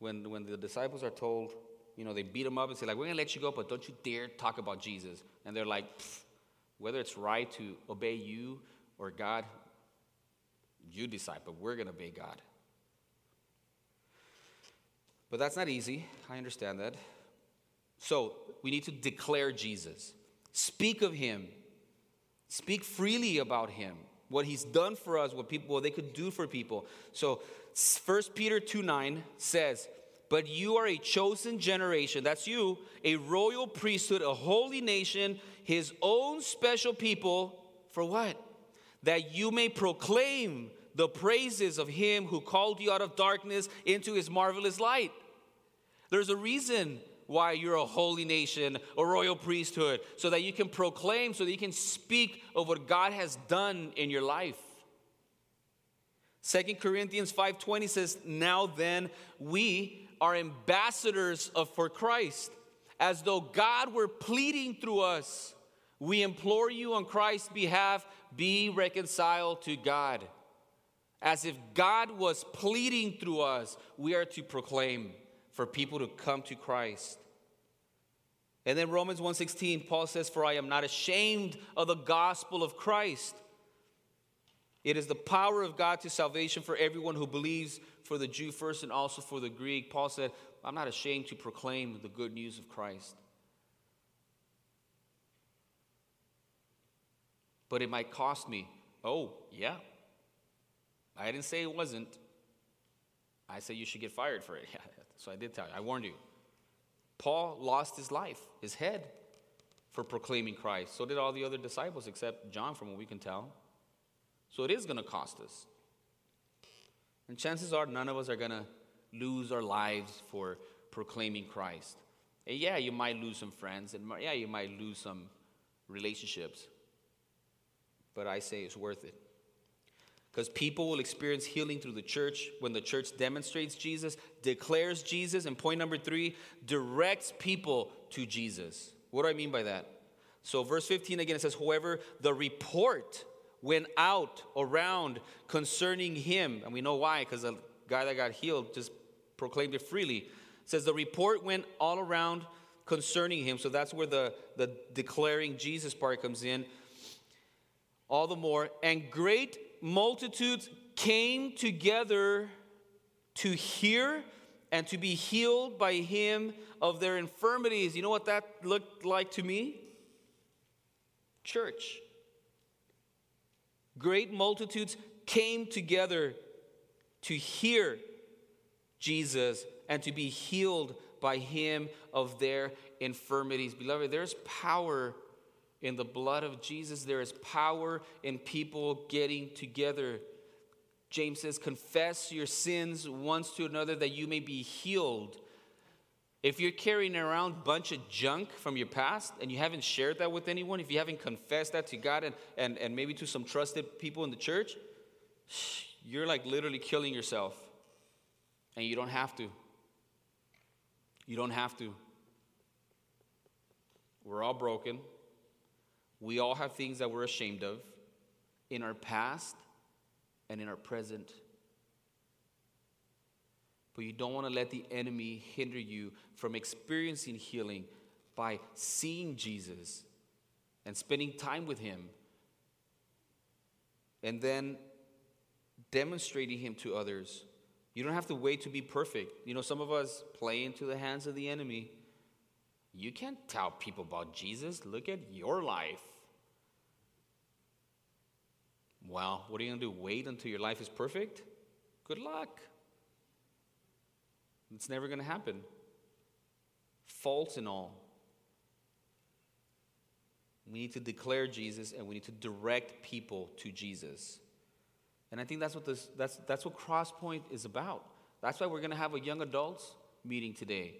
when, when the disciples are told, you know, they beat them up and say, like, we're to let you go, but don't you dare talk about Jesus. And they're like, whether it's right to obey you or God, you decide, but we're to obey God. But that's not easy. I understand that. So we need to declare Jesus, speak of him, speak freely about him, what he's done for us, what people what they could do for people. So 1 Peter 2 9 says, But you are a chosen generation, that's you, a royal priesthood, a holy nation, his own special people, for what? That you may proclaim the praises of him who called you out of darkness into his marvelous light. There's a reason why you're a holy nation, a royal priesthood, so that you can proclaim, so that you can speak of what God has done in your life. Second Corinthians 5:20 says, "Now then, we are ambassadors of, for Christ, as though God were pleading through us. We implore you on Christ's behalf, be reconciled to God." As if God was pleading through us, we are to proclaim for people to come to Christ. And then Romans 1:16 Paul says for I am not ashamed of the gospel of Christ it is the power of God to salvation for everyone who believes, for the Jew first and also for the Greek. Paul said, I'm not ashamed to proclaim the good news of Christ. But it might cost me. Oh, yeah. I didn't say it wasn't. I said you should get fired for it. Yeah, so I did tell you. I warned you. Paul lost his life, his head, for proclaiming Christ. So did all the other disciples, except John, from what we can tell. So it is going to cost us. And chances are none of us are going to lose our lives for proclaiming Christ. And yeah, you might lose some friends, and yeah, you might lose some relationships. But I say it's worth it. Because people will experience healing through the church when the church demonstrates Jesus, declares Jesus, and point number three, directs people to Jesus. What do I mean by that? So, verse 15 again, it says, However, the report went out around concerning him. And we know why, because the guy that got healed just proclaimed it freely. It says the report went all around concerning him. So that's where the, the declaring Jesus part comes in. All the more. And great multitudes came together to hear and to be healed by him of their infirmities. You know what that looked like to me? Church. Great multitudes came together to hear Jesus and to be healed by him of their infirmities. Beloved, there's power in the blood of Jesus, there is power in people getting together. James says, confess your sins once to another that you may be healed. If you're carrying around a bunch of junk from your past and you haven't shared that with anyone, if you haven't confessed that to God and, and, and maybe to some trusted people in the church, you're like literally killing yourself. And you don't have to. You don't have to. We're all broken. We all have things that we're ashamed of in our past and in our present. But you don't want to let the enemy hinder you from experiencing healing by seeing Jesus and spending time with him and then demonstrating him to others. You don't have to wait to be perfect. You know, some of us play into the hands of the enemy. You can't tell people about Jesus. Look at your life. Well, what are you going to do? Wait until your life is perfect? Good luck. It's never going to happen. Faults and all. We need to declare Jesus and we need to direct people to Jesus. And I think that's what, this, that's, that's what Crosspoint is about. That's why we're going to have a young adults meeting today.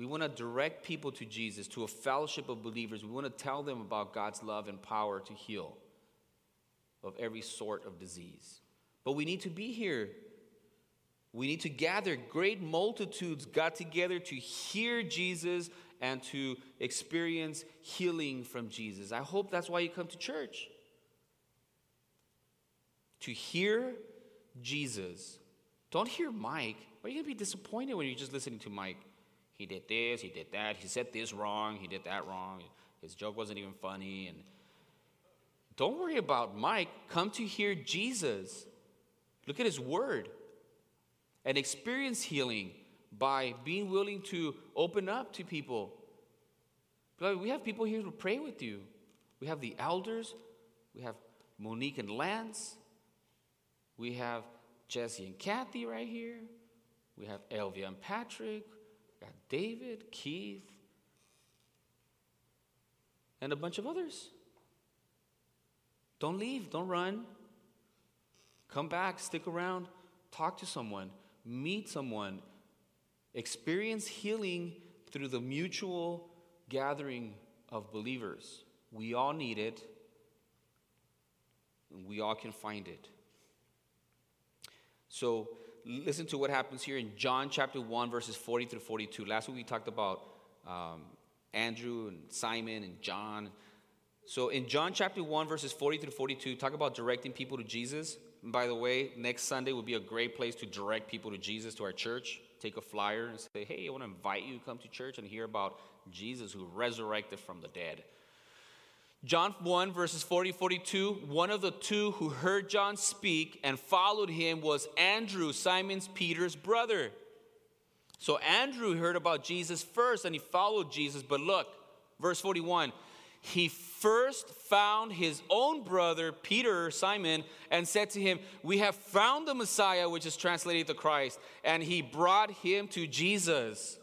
We want to direct people to Jesus, to a fellowship of believers. We want to tell them about God's love and power to heal of every sort of disease. But we need to be here. We need to gather. Great multitudes got together to hear Jesus and to experience healing from Jesus. I hope that's why you come to church. To hear Jesus. Don't hear Mike. Are you going to be disappointed when you're just listening to Mike? He did this, he did that, he said this wrong, he did that wrong, his joke wasn't even funny, and don't worry about Mike. Come to hear Jesus. Look at his word and experience healing by being willing to open up to people. we have people here to pray with you. We have the elders, we have Monique and Lance, we have Jesse and Kathy right here, we have Elvia and Patrick, got David, Keith, and a bunch of others. Don't leave, don't run. Come back, stick around, talk to someone, meet someone, experience healing through the mutual gathering of believers. We all need it, we all can find it. So, listen to what happens here in John chapter 1, verses 40 through 42. Last week we talked about um, Andrew and Simon and John. So in John chapter 1, verses 40 through 42, talk about directing people to Jesus. And by the way, next Sunday would be a great place to direct people to Jesus, to our church. Take a flyer and say, hey, I want to invite you to come to church and hear about Jesus who resurrected from the dead. John 1, verses 40 42, one of the two who heard John speak and followed him was Andrew, Simon's Peter's brother. So Andrew heard about Jesus first and he followed Jesus. But look, verse 41 he first found his own brother, Peter, Simon, and said to him, We have found the Messiah, which is translated to Christ. And he brought him to Jesus.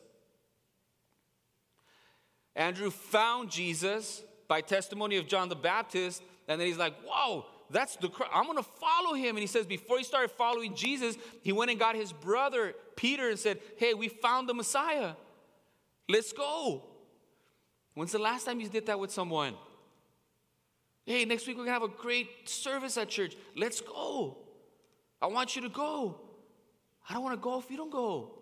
Andrew found Jesus by testimony of John the Baptist, and then he's like, Whoa, that's the I'm gonna follow him. And he says, before he started following Jesus, he went and got his brother Peter and said, Hey, we found the Messiah. Let's go. When's the last time you did that with someone? Hey, next week we're going to have a great service at church. Let's go. I want you to go. I don't want to go if you don't go.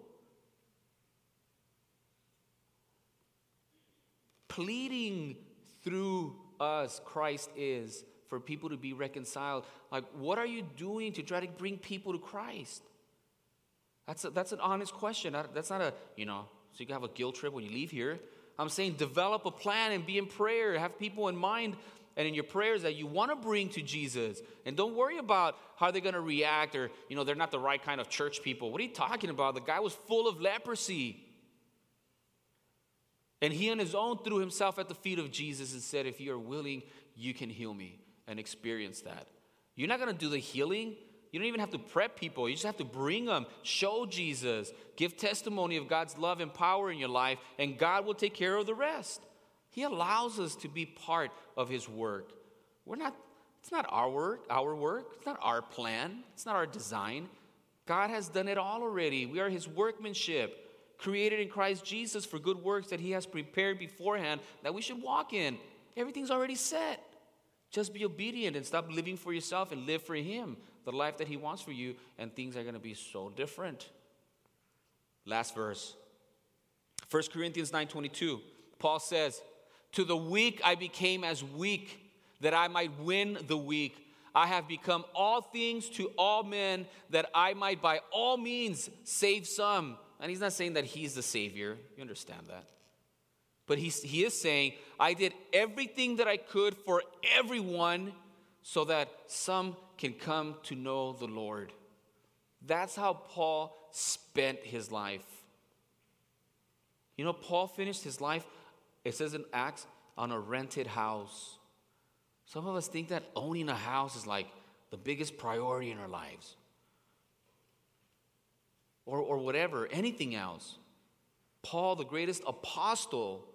Pleading through us, Christ is for people to be reconciled. Like, what are you doing to try to bring people to Christ? That's, a, that's an honest question. That's not a, you know, so you can have a guilt trip when you leave here. I'm saying develop a plan and be in prayer. Have people in mind and in your prayers that you want to bring to Jesus. And don't worry about how they're going to react or, you know, they're not the right kind of church people. What are you talking about? The guy was full of leprosy. And he on his own threw himself at the feet of Jesus and said, If you're willing, you can heal me and experience that. You're not going to do the healing. You don't even have to prep people. You just have to bring them, show Jesus, give testimony of God's love and power in your life, and God will take care of the rest. He allows us to be part of His work. We're not It's not our work, our work. It's not our plan. It's not our design. God has done it all already. We are his workmanship, created in Christ Jesus for good works that he has prepared beforehand that we should walk in. Everything's already set. Just be obedient and stop living for yourself and live for him, the life that he wants for you, and things are going to be so different. Last verse. 1 Corinthians 9:22. Paul says, "To the weak I became as weak that I might win the weak. I have become all things to all men that I might by all means save some. And he's not saying that he's the Savior. You understand that. But he's, he is saying, I did everything that I could for everyone so that some can come to know the Lord. That's how Paul spent his life. You know, Paul finished his life, it says in Acts, on a rented house. Some of us think that owning a house is like the biggest priority in our lives. Or, or whatever, anything else. Paul, the greatest apostle,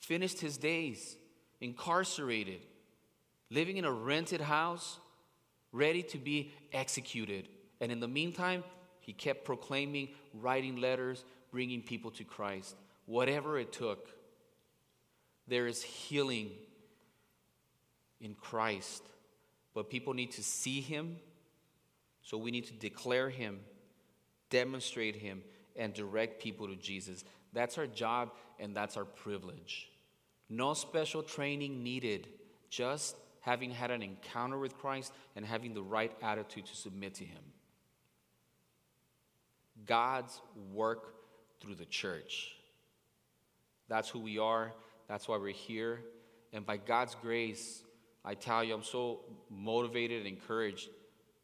finished his days incarcerated, living in a rented house, ready to be executed. And in the meantime, he kept proclaiming, writing letters, bringing people to Christ, whatever it took. There is healing in Christ. But people need to see him, so we need to declare him, demonstrate him, and direct people to Jesus. That's our job and that's our privilege. No special training needed, just having had an encounter with Christ and having the right attitude to submit to him. God's work through the church. That's who we are. That's why we're here. And by God's grace, I tell you, I'm so motivated and encouraged.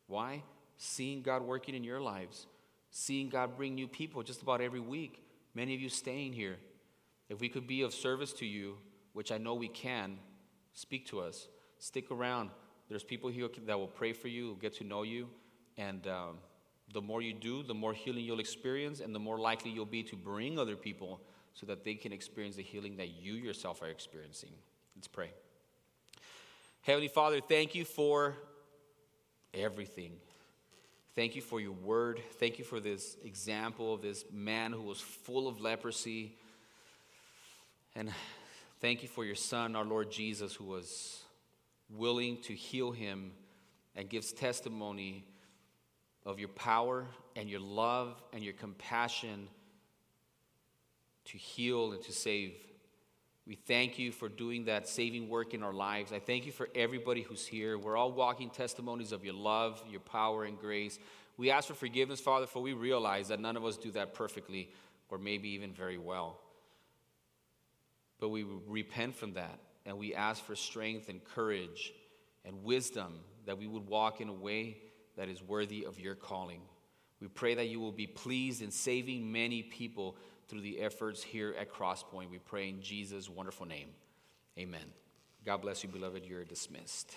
Why? Seeing God working in your lives, seeing God bring new people just about every week. Many of you staying here. If we could be of service to you, which I know we can, speak to us. Stick around. There's people here that will pray for you, get to know you, and um, the more you do, the more healing you'll experience, and the more likely you'll be to bring other people so that they can experience the healing that you yourself are experiencing. Let's pray. Heavenly Father, thank you for everything. Thank you for your word. Thank you for this example of this man who was full of leprosy. And thank you for your son, our Lord Jesus, who was willing to heal him and gives testimony of your power and your love and your compassion to heal and to save. We thank you for doing that saving work in our lives. I thank you for everybody who's here. We're all walking testimonies of your love, your power, and grace. We ask for forgiveness, Father, for we realize that none of us do that perfectly or maybe even very well. But we repent from that and we ask for strength and courage and wisdom that we would walk in a way that is worthy of your calling. We pray that you will be pleased in saving many people through the efforts here at Crosspoint. We pray in Jesus' wonderful name. Amen. God bless you, beloved. You're dismissed.